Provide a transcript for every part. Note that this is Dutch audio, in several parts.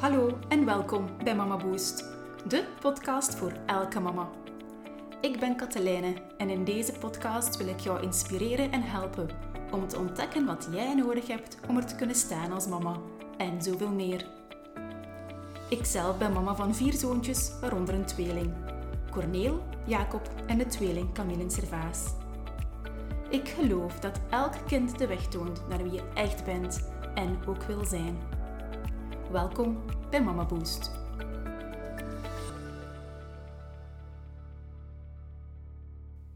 Hallo en welkom bij Mama Boost, de podcast voor elke mama. Ik ben Katelijne en in deze podcast wil ik jou inspireren en helpen om te ontdekken wat jij nodig hebt om er te kunnen staan als mama en zoveel meer. Ikzelf ben mama van vier zoontjes, waaronder een tweeling. Corneel, Jacob en de tweeling Camille Servaas. Ik geloof dat elk kind de weg toont naar wie je echt bent en ook wil zijn. Welkom bij Mama Boost.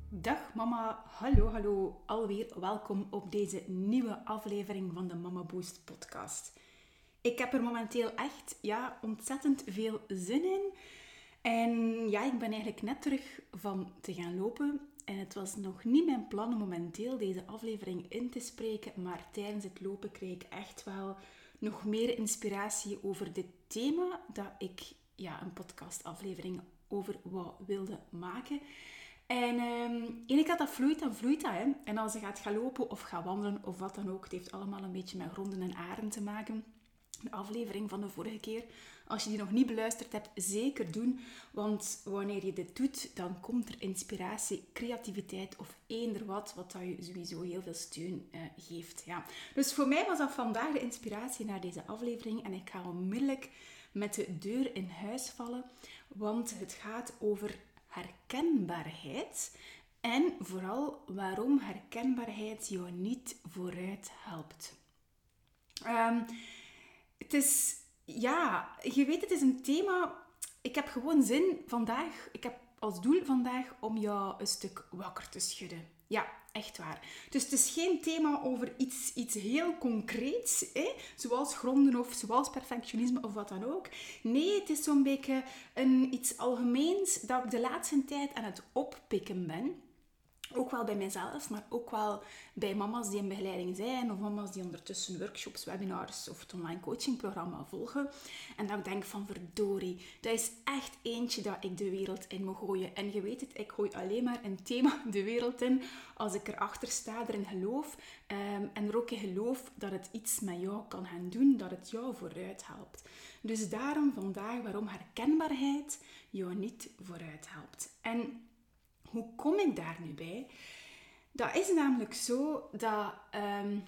Dag mama, hallo hallo, alweer welkom op deze nieuwe aflevering van de Mama Boost podcast. Ik heb er momenteel echt ja, ontzettend veel zin in. En ja, ik ben eigenlijk net terug van te gaan lopen. En het was nog niet mijn plan om momenteel deze aflevering in te spreken, maar tijdens het lopen kreeg ik echt wel nog meer inspiratie over dit thema dat ik ja, een podcastaflevering over wou, wilde maken. En um, ik had dat vloeit, dan vloeit dat. Hè. En als je gaat gaan lopen of gaan wandelen of wat dan ook, het heeft allemaal een beetje met gronden en aren te maken de aflevering van de vorige keer. Als je die nog niet beluisterd hebt, zeker doen. Want wanneer je dit doet, dan komt er inspiratie, creativiteit of eender wat, wat dat je sowieso heel veel steun uh, geeft. Ja. Dus voor mij was dat vandaag de inspiratie naar deze aflevering. En ik ga onmiddellijk met de deur in huis vallen. Want het gaat over herkenbaarheid. En vooral waarom herkenbaarheid jou niet vooruit helpt. Um, het is, ja, je weet, het is een thema. Ik heb gewoon zin vandaag, ik heb als doel vandaag om jou een stuk wakker te schudden. Ja, echt waar. Dus het is geen thema over iets, iets heel concreets, hè? zoals gronden of zoals perfectionisme of wat dan ook. Nee, het is zo'n beetje een, iets algemeens dat ik de laatste tijd aan het oppikken ben. Ook wel bij mijzelf, maar ook wel bij mama's die in begeleiding zijn of mama's die ondertussen workshops, webinars of het online coachingprogramma volgen. En dat ik denk van verdorie, dat is echt eentje dat ik de wereld in moet gooien. En je weet het, ik gooi alleen maar een thema de wereld in als ik erachter sta, erin geloof. Um, en er ook in geloof dat het iets met jou kan gaan doen, dat het jou vooruit helpt. Dus daarom vandaag waarom herkenbaarheid jou niet vooruit helpt. En hoe kom ik daar nu bij? Dat is namelijk zo dat um,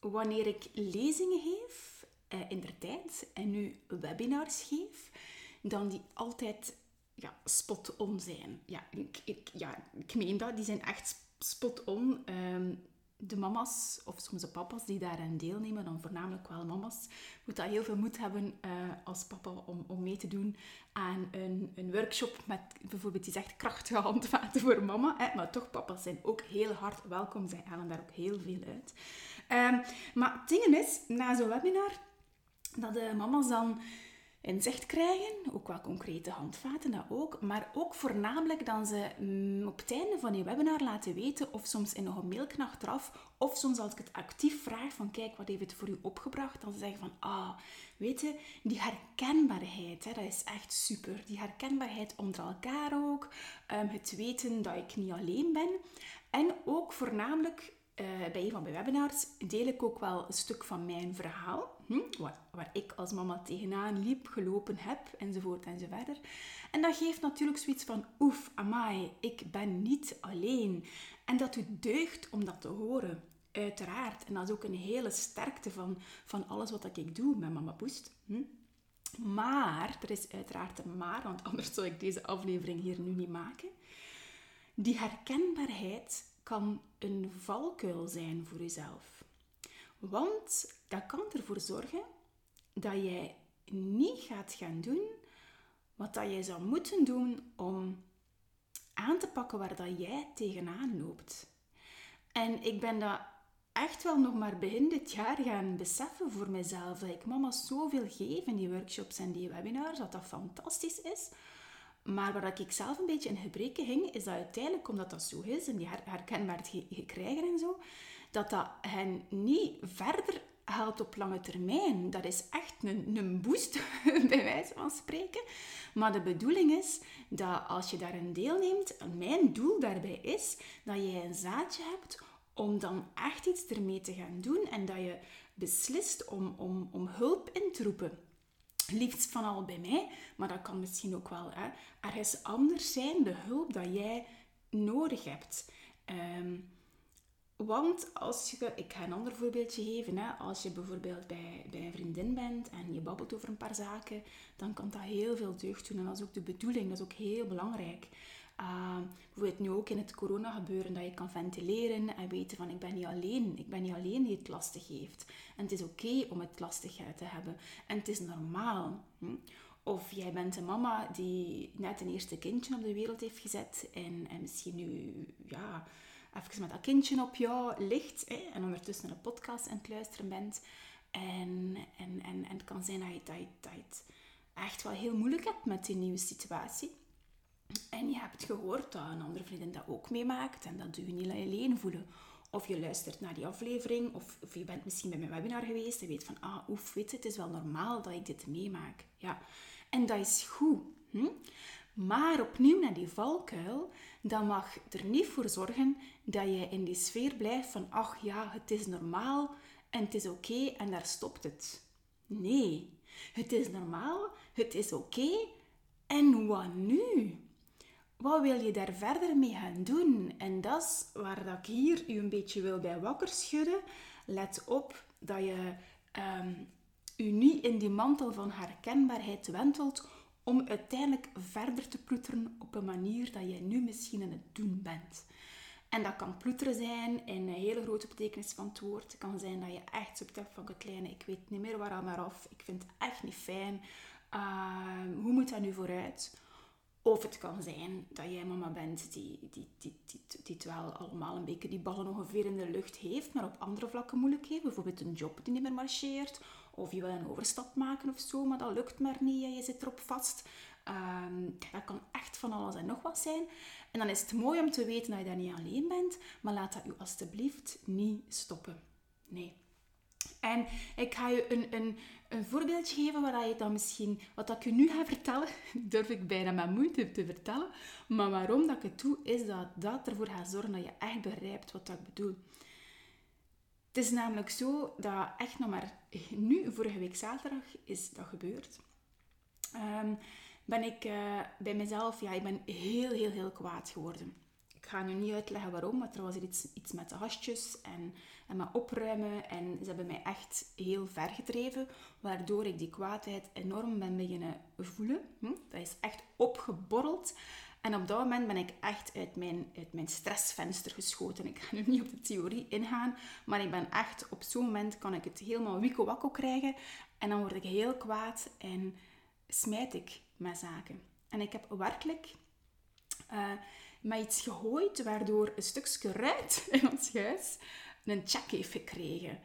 wanneer ik lezingen geef uh, in de tijd en nu webinars geef, dan die altijd ja, spot on zijn. Ja ik, ik, ja, ik meen dat, die zijn echt spot on. Um, de mama's of soms de papa's die daaraan deelnemen, dan voornamelijk wel mama's, moet dat heel veel moed hebben uh, als papa om, om mee te doen aan een, een workshop met bijvoorbeeld die zegt krachtige handvaten voor mama. Hè? Maar toch, papa's zijn ook heel hard welkom. Zij halen daar ook heel veel uit. Um, maar het ding is, na zo'n webinar, dat de mama's dan inzicht krijgen. Ook wel concrete handvaten, dat ook. Maar ook voornamelijk dan ze mm, op het einde van die webinar laten weten, of soms in nog een mailknacht achteraf, of soms als ik het actief vraag van kijk, wat heeft het voor u opgebracht? Dan ze zeggen van, ah, weet je, die herkenbaarheid, hè, dat is echt super. Die herkenbaarheid onder elkaar ook. Um, het weten dat ik niet alleen ben. En ook voornamelijk uh, bij een van mijn webinars deel ik ook wel een stuk van mijn verhaal. Hm, waar, waar, ik als mama tegenaan liep, gelopen heb, enzovoort enzoverder. En dat geeft natuurlijk zoiets van, oef, amai, ik ben niet alleen. En dat doet deugd om dat te horen, uiteraard. En dat is ook een hele sterkte van, van alles wat ik doe met Mama Boost. Hm? Maar, er is uiteraard een maar, want anders zou ik deze aflevering hier nu niet maken. Die herkenbaarheid kan een valkuil zijn voor jezelf. Want dat kan ervoor zorgen dat jij niet gaat gaan doen wat dat jij zou moeten doen om aan te pakken waar dat jij tegenaan loopt. En ik ben dat echt wel nog maar begin dit jaar gaan beseffen voor mezelf. Dat ik mama zoveel geef in die workshops en die webinars, dat dat fantastisch is. Maar waar ik zelf een beetje in gebreken ging, is dat uiteindelijk, omdat dat zo is, en die herkenbaarheid krijgen en zo, dat dat hen niet verder helpt op lange termijn. Dat is echt een, een boost, bij wijze van spreken. Maar de bedoeling is dat als je daarin deelneemt, mijn doel daarbij is dat jij een zaadje hebt om dan echt iets ermee te gaan doen en dat je beslist om, om, om hulp in te roepen. Liefst van al bij mij, maar dat kan misschien ook wel hè, ergens anders zijn, de hulp dat jij nodig hebt. Ehm, want als je, ik ga een ander voorbeeldje geven, hè, als je bijvoorbeeld bij, bij een vriendin bent en je babbelt over een paar zaken, dan kan dat heel veel deugd doen en dat is ook de bedoeling, dat is ook heel belangrijk. Uh, bijvoorbeeld nu ook in het corona gebeuren, dat je kan ventileren en weten van ik ben niet alleen. Ik ben niet alleen die het lastig heeft. En het is oké om het lastig te hebben. En het is normaal. Hm? Of jij bent een mama die net een eerste kindje op de wereld heeft gezet en, en misschien nu ja, even met dat kindje op jou ligt hè, en ondertussen een podcast aan het luisteren bent. En, en, en, en het kan zijn dat je, dat, je, dat je het echt wel heel moeilijk hebt met die nieuwe situatie. En je hebt gehoord dat een andere vriendin dat ook meemaakt en dat doe je niet alleen voelen. Of je luistert naar die aflevering, of, of je bent misschien bij mijn webinar geweest en weet van, ah, oef, weet je, het is wel normaal dat ik dit meemaak. Ja. En dat is goed. Hm? Maar opnieuw naar die valkuil, dat mag er niet voor zorgen dat je in die sfeer blijft van, ach ja, het is normaal en het is oké en daar stopt het. Nee, het is normaal, het is oké en wat nu? Wat wil je daar verder mee gaan doen? En dat is waar dat ik hier u een beetje wil bij wakker schudden. Let op dat je um, u niet in die mantel van herkenbaarheid wentelt om uiteindelijk verder te ploeteren op een manier dat je nu misschien aan het doen bent. En dat kan ploeteren zijn in een hele grote betekenis van het woord. Het kan zijn dat je echt zoiets hebt van het kleine, ik weet niet meer waar aan af, ik vind het echt niet fijn. Uh, hoe moet dat nu vooruit? Of het kan zijn dat jij mama bent die, die, die, die, die het wel allemaal een beetje die ballen ongeveer in de lucht heeft, maar op andere vlakken moeilijk heeft. Bijvoorbeeld een job die niet meer marcheert. Of je wil een overstap maken of zo, maar dat lukt maar niet en je zit erop vast. Ehm, dat kan echt van alles en nog wat zijn. En dan is het mooi om te weten dat je daar niet alleen bent, maar laat dat u alstublieft niet stoppen. Nee. En ik ga je een, een, een voorbeeldje geven waar je dan misschien, wat ik je nu ga vertellen, durf ik bijna met moeite te vertellen. Maar waarom dat ik het doe, is dat dat ervoor gaat zorgen dat je echt begrijpt wat ik bedoel. Het is namelijk zo dat echt nog maar nu, vorige week zaterdag, is dat gebeurd. Um, ben ik uh, bij mezelf, ja, ik ben heel, heel, heel kwaad geworden. Ik ga nu niet uitleggen waarom, maar er was iets, met de hasjes en, en met opruimen. En ze hebben mij echt heel ver gedreven, waardoor ik die kwaadheid enorm ben beginnen voelen. Hm? Dat is echt opgeborreld. En op dat moment ben ik echt uit mijn, uit mijn stressvenster geschoten. Ik ga nu niet op de theorie ingaan, maar ik ben echt, op zo'n moment kan ik het helemaal wikko krijgen. En dan word ik heel kwaad en smijt ik met zaken. En ik heb werkelijk... Uh, met iets gegooid, waardoor een stukje ruit in ons huis een check heeft gekregen.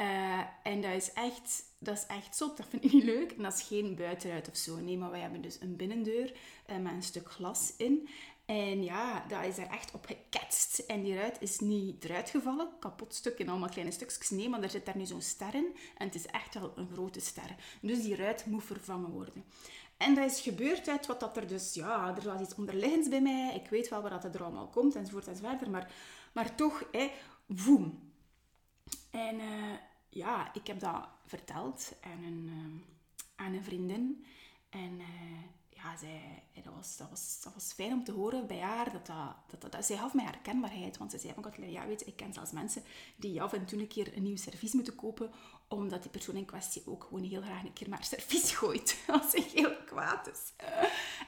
Uh, en dat is, echt, dat is echt zot, dat vind ik niet leuk. En dat is geen buitenruit of zo. Nee, maar wij hebben dus een binnendeur uh, met een stuk glas in. En ja, dat is er echt op geketst. En die ruit is niet eruit gevallen, kapot stuk in allemaal kleine stukjes. Nee, maar er zit daar nu zo'n ster in. En het is echt wel een grote ster. Dus die ruit moet vervangen worden. En dat is gebeurd uit wat dat er dus, ja, er was iets onderliggends bij mij. Ik weet wel waar dat er allemaal komt, enzovoort enzovoort. Maar, maar toch, hè, voem. En uh, ja, ik heb dat verteld aan een, uh, aan een vriendin. En uh, ja, zij, dat, was, dat, was, dat was fijn om te horen bij haar. Dat dat, dat, zij gaf mij herkenbaarheid. Want ze zei altijd, ja, weet ik ken zelfs mensen die af en toe een keer een nieuw servies moeten kopen omdat die persoon in kwestie ook gewoon heel graag een keer maar servies gooit. Als hij heel kwaad is.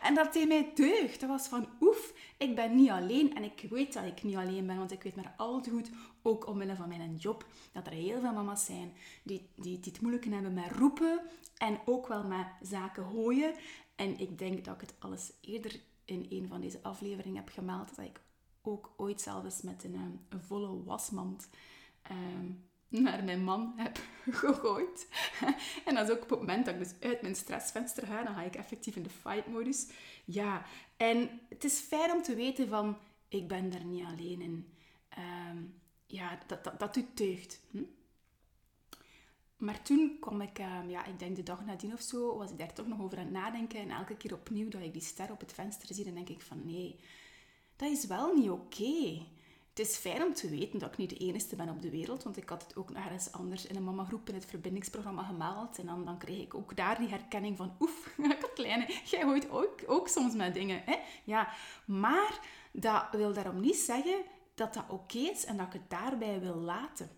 En dat deed mij deugd. Dat was van, oef, ik ben niet alleen. En ik weet dat ik niet alleen ben, want ik weet maar al te goed, ook omwille van mijn job, dat er heel veel mama's zijn die, die, die het moeilijk hebben met roepen en ook wel met zaken gooien. En ik denk dat ik het alles eerder in een van deze afleveringen heb gemeld, dat ik ook ooit zelfs met een, ehm, een volle wasmand ehm, naar mijn man heb gegooid. en dat is ook op het moment dat ik dus uit mijn stressvenster ga, dan ga ik effectief in de fight-modus. Ja, en het is fijn om te weten van, ik ben daar niet alleen in. Ehm, ja, dat, dat, dat doet deugd. Hm? Maar toen kwam ik, um, ja, ik denk de dag nadien of zo, was ik daar toch nog over aan het nadenken. En elke keer opnieuw dat ik die ster op het venster zie, dan denk ik van, nee, dat is wel niet oké het is fijn om te weten dat ik niet de enige ben op de wereld, want ik had het ook nog eens anders in een mamagroep in het verbindingsprogramma gemeld. En dan, dan kreeg ik ook daar die herkenning van, oef, kleine, jij hoort ook, ook soms met dingen. Hè? Ja, maar dat wil daarom niet zeggen dat dat oké is en dat ik het daarbij wil laten.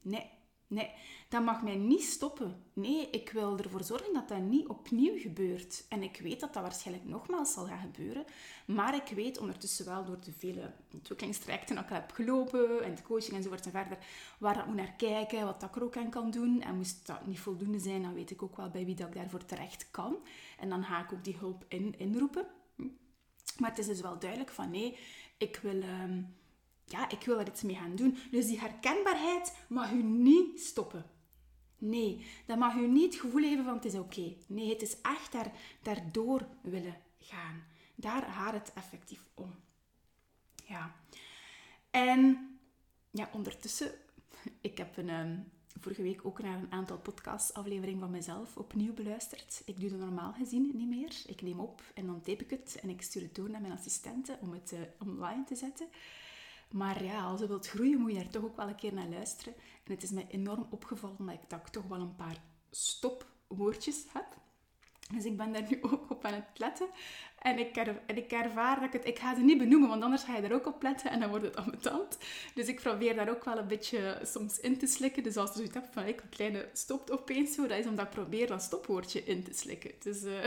Nee, Nee, dat mag mij niet stoppen. Nee, ik wil ervoor zorgen dat dat niet opnieuw gebeurt. En ik weet dat dat waarschijnlijk nogmaals zal gaan gebeuren. Maar ik weet ondertussen wel door de vele ontwikkelingstrajecten dat ik heb gelopen en de coaching enzovoort en verder, waar dat moet naar kijken, wat dat ik er ook aan kan doen. En moest dat niet voldoende zijn, dan weet ik ook wel bij wie dat ik daarvoor terecht kan. En dan ga ik ook die hulp in, inroepen. Maar het is dus wel duidelijk van nee, ik wil... Ehm, ja, ik wil er iets mee gaan doen. Dus die herkenbaarheid mag u niet stoppen. Nee, dat mag u niet het gevoel geven van het is oké. Nee, het is echt daar, daardoor willen gaan. Daar gaat het effectief om. Ja. En ja, ondertussen, ik heb een, um, vorige week ook naar een aantal podcastafleveringen van mezelf opnieuw beluisterd. Ik doe dat normaal gezien niet meer. Ik neem op en dan tape ik het en ik stuur het door naar mijn assistenten om het uh, online te zetten. Maar ja, als je wilt groeien, moet je daar toch ook wel een keer naar luisteren. En het is mij enorm opgevallen dat ik, dat toch wel een paar stopwoordjes heb. Dus ik ben daar nu ook op aan het letten. En ik, en ik ervaar dat ik het... Ik ga ze niet benoemen, want anders ga je er ook op letten en dan wordt het ambetant. Dus ik probeer daar ook wel een beetje soms in te slikken. Dus als je zoiets hebt van, ik een kleine stopt opeens zo, dat is omdat ik probeer dat stopwoordje in te slikken. Dus uh,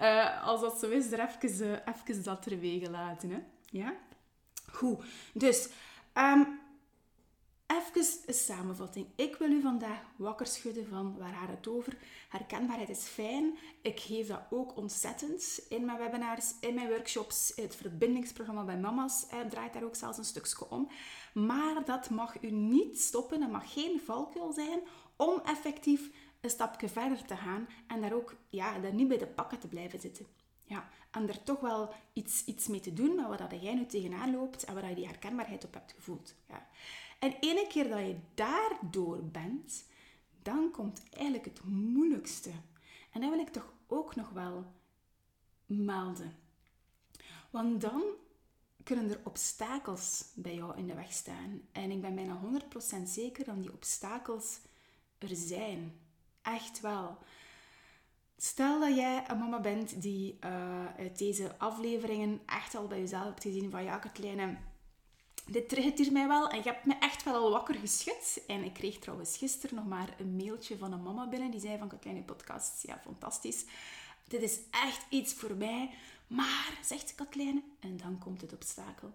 uh, als dat zo is, er even, uh, even dat er laten. Hè? Ja? Goed, dus um, even een samenvatting. Ik wil u vandaag wakker schudden van waar gaat het over. Herkenbaarheid is fijn. Ik geef dat ook ontzettend in mijn webinars, in mijn workshops. Het verbindingsprogramma bij mama's eh, draait daar ook zelfs een stukje om. Maar dat mag u niet stoppen. Dat mag geen valkuil zijn om effectief een stapje verder te gaan en daar ook ja, daar niet bij de pakken te blijven zitten. Ja, en er toch wel iets, iets mee te doen met wat dat jij nu tegenaan loopt en waar je die herkenbaarheid op hebt gevoeld. Ja. En ene keer dat je daardoor bent, dan komt eigenlijk het moeilijkste. En dat wil ik toch ook nog wel melden. Want dan kunnen er obstakels bij jou in de weg staan. En ik ben bijna 100% zeker dat die obstakels er zijn. Echt wel. Stel dat jij een mama bent die uh, uit deze afleveringen echt al bij jezelf hebt gezien van ja, Katlijne, dit triggert hier mij wel en je hebt me echt wel al wakker geschud. En ik kreeg trouwens gisteren nog maar een mailtje van een mama binnen die zei van Katlijne podcast, ja fantastisch. Dit is echt iets voor mij. Maar, zegt Katlijne, en dan komt het obstakel.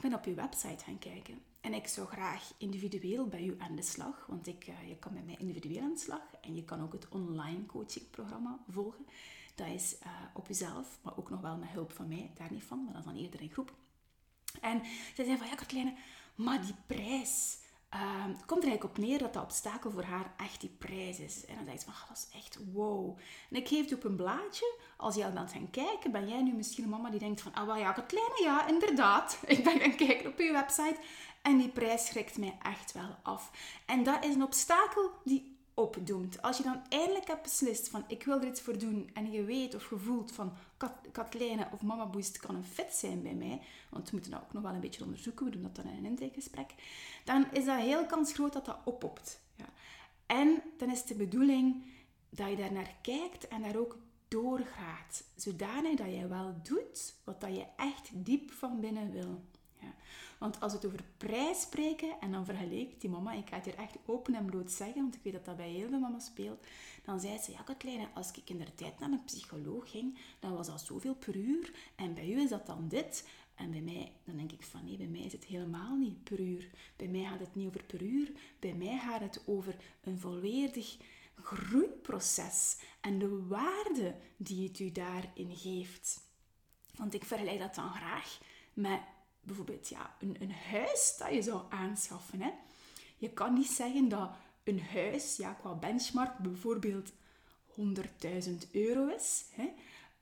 Ben op je website gaan kijken en ik zou graag individueel bij u aan de slag, want ik, uh, je kan met mij individueel aan de slag en je kan ook het online coachingprogramma volgen. Dat is uh, op jezelf, maar ook nog wel met hulp van mij, daar niet van, maar dat is dan eerder in groep. En zij zei van, ja Katlijne, maar die prijs, uh, komt er eigenlijk op neer dat dat obstakel voor haar echt die prijs is. En dan zei ze van, dat is echt wow. En ik geef het op een blaadje. Als je al bent gaan kijken, ben jij nu misschien een mama die denkt van, ah wel ja, Katlijne, ja, inderdaad. Ik ben gaan kijken op je website en die prijs schrikt mij echt wel af. En dat is een obstakel die opdoemt. Als je dan eindelijk hebt beslist van ik wil er iets voor doen en je weet of gevoelt van Katlijne of Mama Boost kan een fit zijn bij mij, want we moeten dat ook nog wel een beetje onderzoeken, we doen dat dan in een intakegesprek, dan is dat heel kans groot dat dat oppopt. Ja. En dan is de bedoeling dat je daar naar kijkt en daar ook doorgaat, zodanig dat je wel doet wat dat je echt diep van binnen wil. Want als we het over prijs spreken, en dan vergeleek die mama, ik ga het hier echt open en bloot zeggen, want ik weet dat dat bij heel veel mama's speelt, dan zei ze, ja Katlijne, als ik in de tijd naar een psycholoog ging, dan was dat zoveel per uur, en bij u is dat dan dit. En bij mij, dan denk ik van nee, bij mij is het helemaal niet per uur. Bij mij gaat het niet over per uur, bij mij gaat het over een volledig groeiproces en de waarde die het u daarin geeft. Want ik vergelijk dat dan graag met bijvoorbeeld ja, een, een huis dat je zou aanschaffen. Hè. Je kan niet zeggen dat een huis ja, qua benchmark bijvoorbeeld 100.000 euro is. Hè.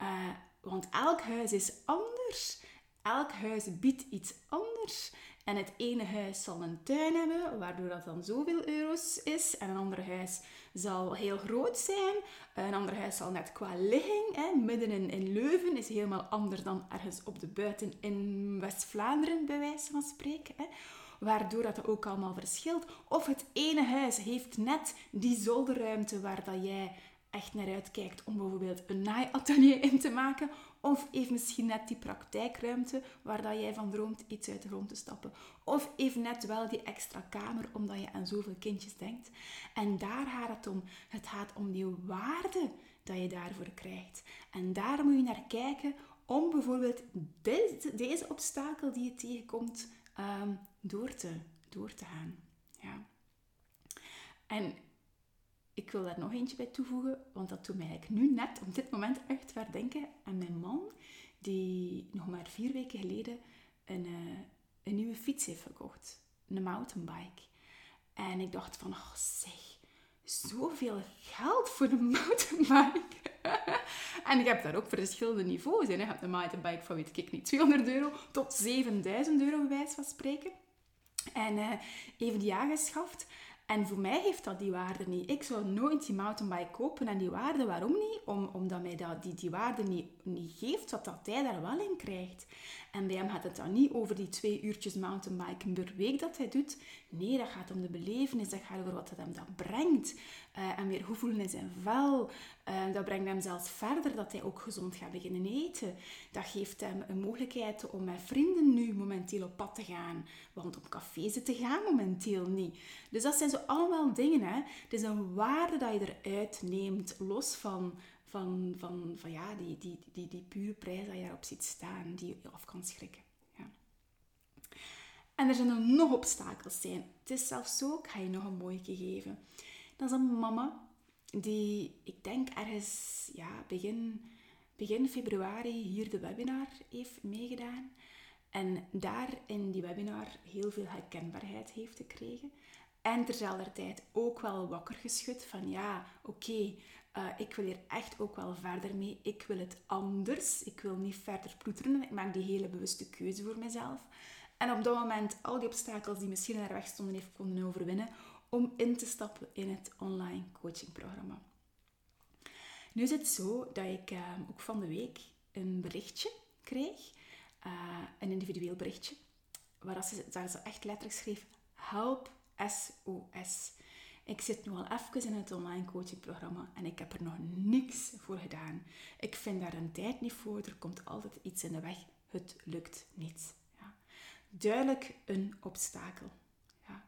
Uh, want elk huis is anders. Elk huis biedt iets anders. En het ene huis zal een tuin hebben, waardoor dat dan zoveel euro's is. En een ander huis zal heel groot zijn. Een ander huis zal net qua ligging, hè, midden in, in Leuven, is helemaal anders dan ergens op de buiten in West-Vlaanderen, bij wijze van spreken. Hè waardoor dat ook allemaal verschilt. Of het ene huis heeft net die zolderruimte waar dat jij echt naar uitkijkt om bijvoorbeeld een naaiatelier in te maken. Of even misschien net die praktijkruimte waar dat jij van droomt iets uit de grond te stappen. Of even net wel die extra kamer omdat je aan zoveel kindjes denkt. En daar gaat het om. Het gaat om die waarde dat je daarvoor krijgt. En daar moet je naar kijken om bijvoorbeeld deze, obstakel die je tegenkomt Ehm, door, te, door te gaan. Ja. En ik wil daar nog eentje bij toevoegen, want dat doet mij eigenlijk nu net op dit moment echt waar denken aan mijn man, die nog maar vier weken geleden een, uh, een nieuwe fiets heeft gekocht. Een mountainbike. En ik dacht van, oh zeg, zoveel geld voor een mountainbike. en je hebt daar ook verschillende niveaus in. Je hebt een mountainbike van, weet ik niet, 200 euro tot 7000 euro, bij wijze van spreken. En uh, even die aangeschaft. En voor mij heeft dat die waarde niet. Ik zou nooit die mountainbike kopen. En die waarde, waarom niet? Om, omdat mij dat, die, die waarde niet, niet geeft, wat dat hij daar wel in krijgt. En bij hem gaat het dan niet over die twee uurtjes mountainbiken per week dat hij doet. Nee, dat gaat om de belevenis, dat gaat over wat het hem dan brengt. Uh, en weer hoe voelen in zijn vel. Uh, dat brengt hem zelfs verder, dat hij ook gezond gaat beginnen eten. Dat geeft hem een mogelijkheid om met vrienden nu momenteel op pad te gaan. Want op café te gaan momenteel niet. Dus dat zijn zo allemaal dingen. Hè. Het is een waarde dat je eruit neemt, los van van, van, van ja, die, die, die, die pure prijs dat je erop ziet staan, die je af kan schrikken. En er er nog obstakels zijn. Het is zelfs zo, ik ga je nog een mooie geven. Dat is een mama die, ik denk ergens ja, begin, begin februari hier de webinar heeft meegedaan. En daar in die webinar heel veel herkenbaarheid heeft gekregen. En terzelfde tijd ook wel wakker geschud van ja, oké, eh, ik wil hier echt ook wel verder mee. Ik wil het anders. Ik wil niet verder ploeteren. Ik maak die hele bewuste keuze voor mezelf. En op dat moment al die obstakels die misschien in haar weg stonden, heeft konden overwinnen om in te stappen in het online coachingprogramma. Nu is het zo dat ik uh, ook van de week een berichtje kreeg, uh, een individueel berichtje, waar ze, ze echt letterlijk schreef: Help SOS. Ik zit nu al even in het online coachingprogramma en ik heb er nog niks voor gedaan. Ik vind daar een tijd niet voor, er komt altijd iets in de weg. Het lukt niet. Duidelijk een obstakel. Ja.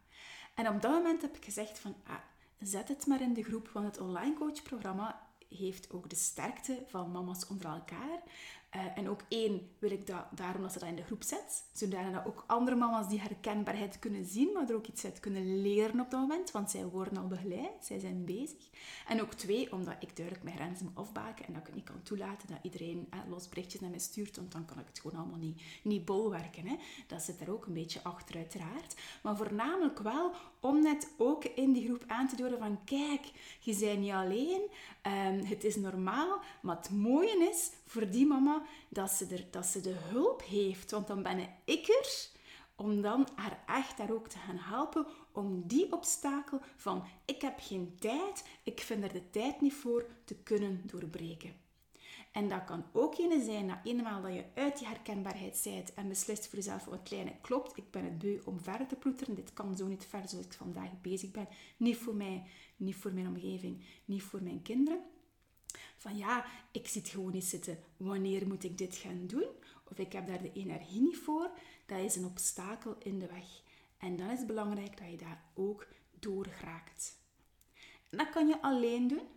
En op dat moment heb ik gezegd van, ah, zet het maar in de groep, want het online coachprogramma heeft ook de sterkte van mama's onder elkaar. Uh, en ook één wil ik dat, daarom dat ze dat in de groep zet. Zodat ook andere mama's die herkenbaarheid kunnen zien, maar er ook iets uit kunnen leren op dat moment. Want zij worden al begeleid, zij zijn bezig. En ook twee, omdat ik duidelijk mijn grenzen moet afbaken en dat ik het niet kan toelaten dat iedereen eh, los berichtjes naar mij stuurt. Want dan kan ik het gewoon allemaal niet, niet bolwerken. Hè. Dat zit er ook een beetje achter uiteraard. Maar voornamelijk wel om net ook in die groep aan te duiden van kijk, je bent niet alleen. Um, het is normaal. Maar het mooie is voor die mama dat ze, er, dat ze de hulp heeft. Want dan ben ik er om dan haar echt daar ook te gaan helpen om die obstakel van ik heb geen tijd, ik vind er de tijd niet voor, te kunnen doorbreken. En dat kan ook ene zijn dat eenmaal dat je uit die herkenbaarheid bent en beslist voor jezelf, wat kleine klopt, ik ben het beu om verder te ploeteren, dit kan zo niet verder zoals ik vandaag bezig ben. Niet voor mij, niet voor mijn omgeving, niet voor mijn kinderen. Van ja, ik zit gewoon niet zitten, wanneer moet ik dit gaan doen? Of ik heb daar de energie niet voor. Dat is een obstakel in de weg. En dan is het belangrijk dat je daar ook door geraakt. En dat kan je alleen doen,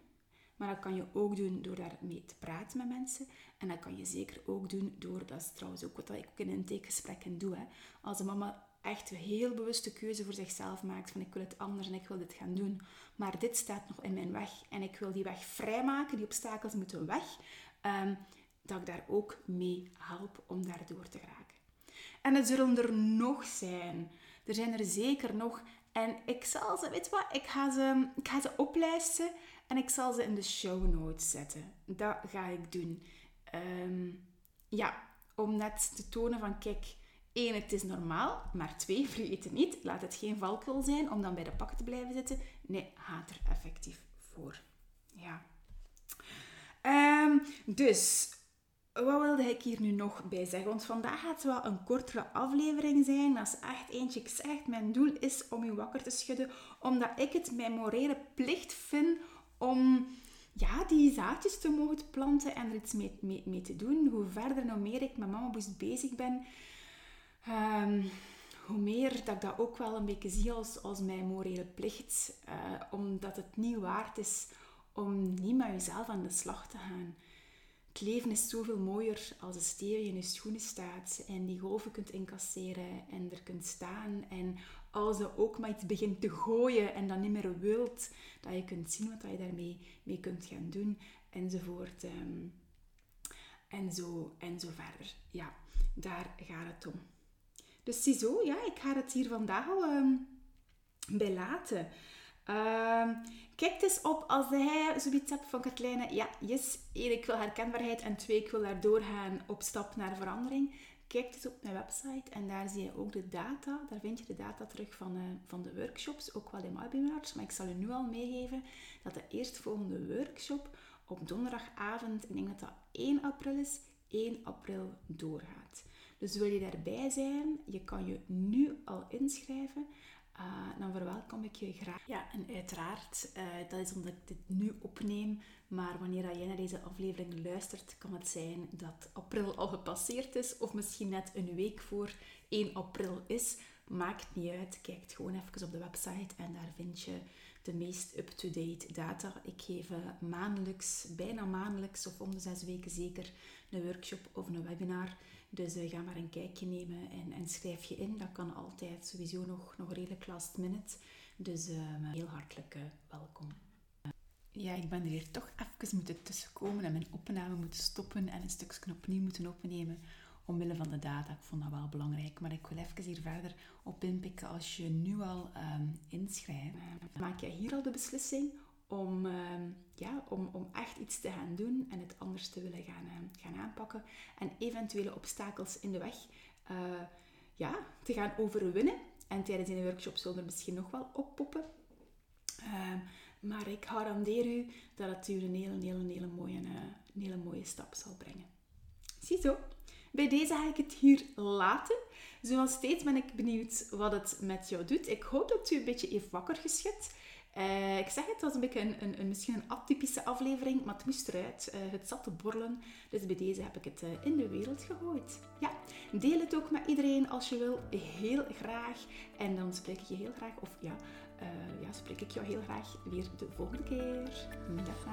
maar dat kan je ook doen door daarmee te praten met mensen. En dat kan je zeker ook doen door, dat is trouwens ook wat ik ook in intakegesprekken doe. Hè. Als een mama echt een heel bewuste keuze voor zichzelf maakt van ik wil het anders en ik wil dit gaan doen. Maar dit staat nog in mijn weg en ik wil die weg vrijmaken, die obstakels moeten weg. Um, dat ik daar ook mee help om daar door te geraken. En het zullen er nog zijn. Er zijn er zeker nog. En ik zal ze, weet wat, ik ga ze, ik ga ze oplijsten en ik zal ze in de show notes zetten. Dat ga ik doen. Um, ja, om net te tonen van, kijk, Eén, het is normaal. Maar twee, vergeet het niet. Laat het geen valkuil zijn om dan bij de pakken te blijven zitten. Nee, gaat er effectief voor. Ja. Ehm, dus, wat wilde ik hier nu nog bij zeggen? Want vandaag gaat het wel een kortere aflevering zijn. Dat is echt eentje. Ik zeg, mijn doel is om je wakker te schudden. Omdat ik het mijn morele plicht vind om ja, die zaadjes te mogen planten en er iets mee, mee, te doen. Hoe verder hoe meer ik met Mama Boost bezig ben, ehm, hoe meer dat ik dat ook wel een beetje zie als, als mijn morele plicht. Uh, omdat het niet waard is om niet met jezelf aan de slag te gaan. Het leven is zoveel mooier als je stevig in je schoenen staat en die golven kunt incasseren en er kunt staan. En als je ook maar iets begint te gooien en dan niet meer wilt, dat je kunt zien wat je daarmee mee kunt gaan doen, enzovoort. Um, en, zo, en zo verder. Ja, daar gaat het om. Dus ziezo, ja, ik ga het hier vandaag al um, bij laten. Uh, kijk eens op als hij zoiets hebt van Katlijne. Ja, yes, één, ik wil herkenbaarheid en twee, ik wil daar doorgaan op stap naar verandering. Kijk eens op mijn website en daar zie je ook de data. Daar vind je de data terug van, uh, van de workshops, ook wel in webinars. Maar ik zal u nu al meegeven dat de eerstvolgende workshop op donderdagavond, ik denk dat dat 1 april is, 1 april doorgaat. Dus wil je daarbij zijn, je kan je nu al inschrijven. Uh, dan verwelkom ik je graag. Ja, en uiteraard, uh, dat is omdat ik dit nu opneem. Maar wanneer jij naar deze aflevering luistert, kan het zijn dat april al gepasseerd is. Of misschien net een week voor 1 april is. Maakt niet uit. Kijk gewoon even op de website en daar vind je de meest up-to-date data. Ik geef uh, maandelijks, bijna maandelijks of om de zes weken zeker, een workshop of een webinar dus uh, ga maar een kijkje nemen en, en, schrijf je in. Dat kan altijd sowieso nog, nog redelijk last minute. Dus uh, heel hartelijk uh, welkom. Ja, ik ben er hier toch even moeten tussenkomen en mijn opname moeten stoppen en een stukje opnieuw moeten opnemen omwille van de data. Ik vond dat wel belangrijk, maar ik wil even hier verder op inpikken. Als je nu al um, inschrijft, maak je hier al de beslissing om, ehm, ja, om, om echt iets te gaan doen en het anders te willen gaan, uh, gaan aanpakken. En eventuele obstakels in de weg uh, ja, te gaan overwinnen. En tijdens een workshop zullen er misschien nog wel oppoppen. Maar ik garandeer u dat het u een hele, hele, hele, mooie, eh, een hele mooie stap zal brengen. Ziezo, bij deze ga ik het hier laten. Zoals steeds ben ik benieuwd wat het met jou doet. Ik hoop dat u een beetje heeft wakker geschud. Uh, ik zeg het, was een beetje een, een, misschien een atypische aflevering, maar het moest eruit. Uh, het zat te borrelen, dus bij deze heb ik het uh, in de wereld gegooid. Ja, deel het ook met iedereen als je wil, heel graag. En dan spreek ik je heel graag, of ja, ja spreek ik jou heel graag weer de volgende keer. Dag.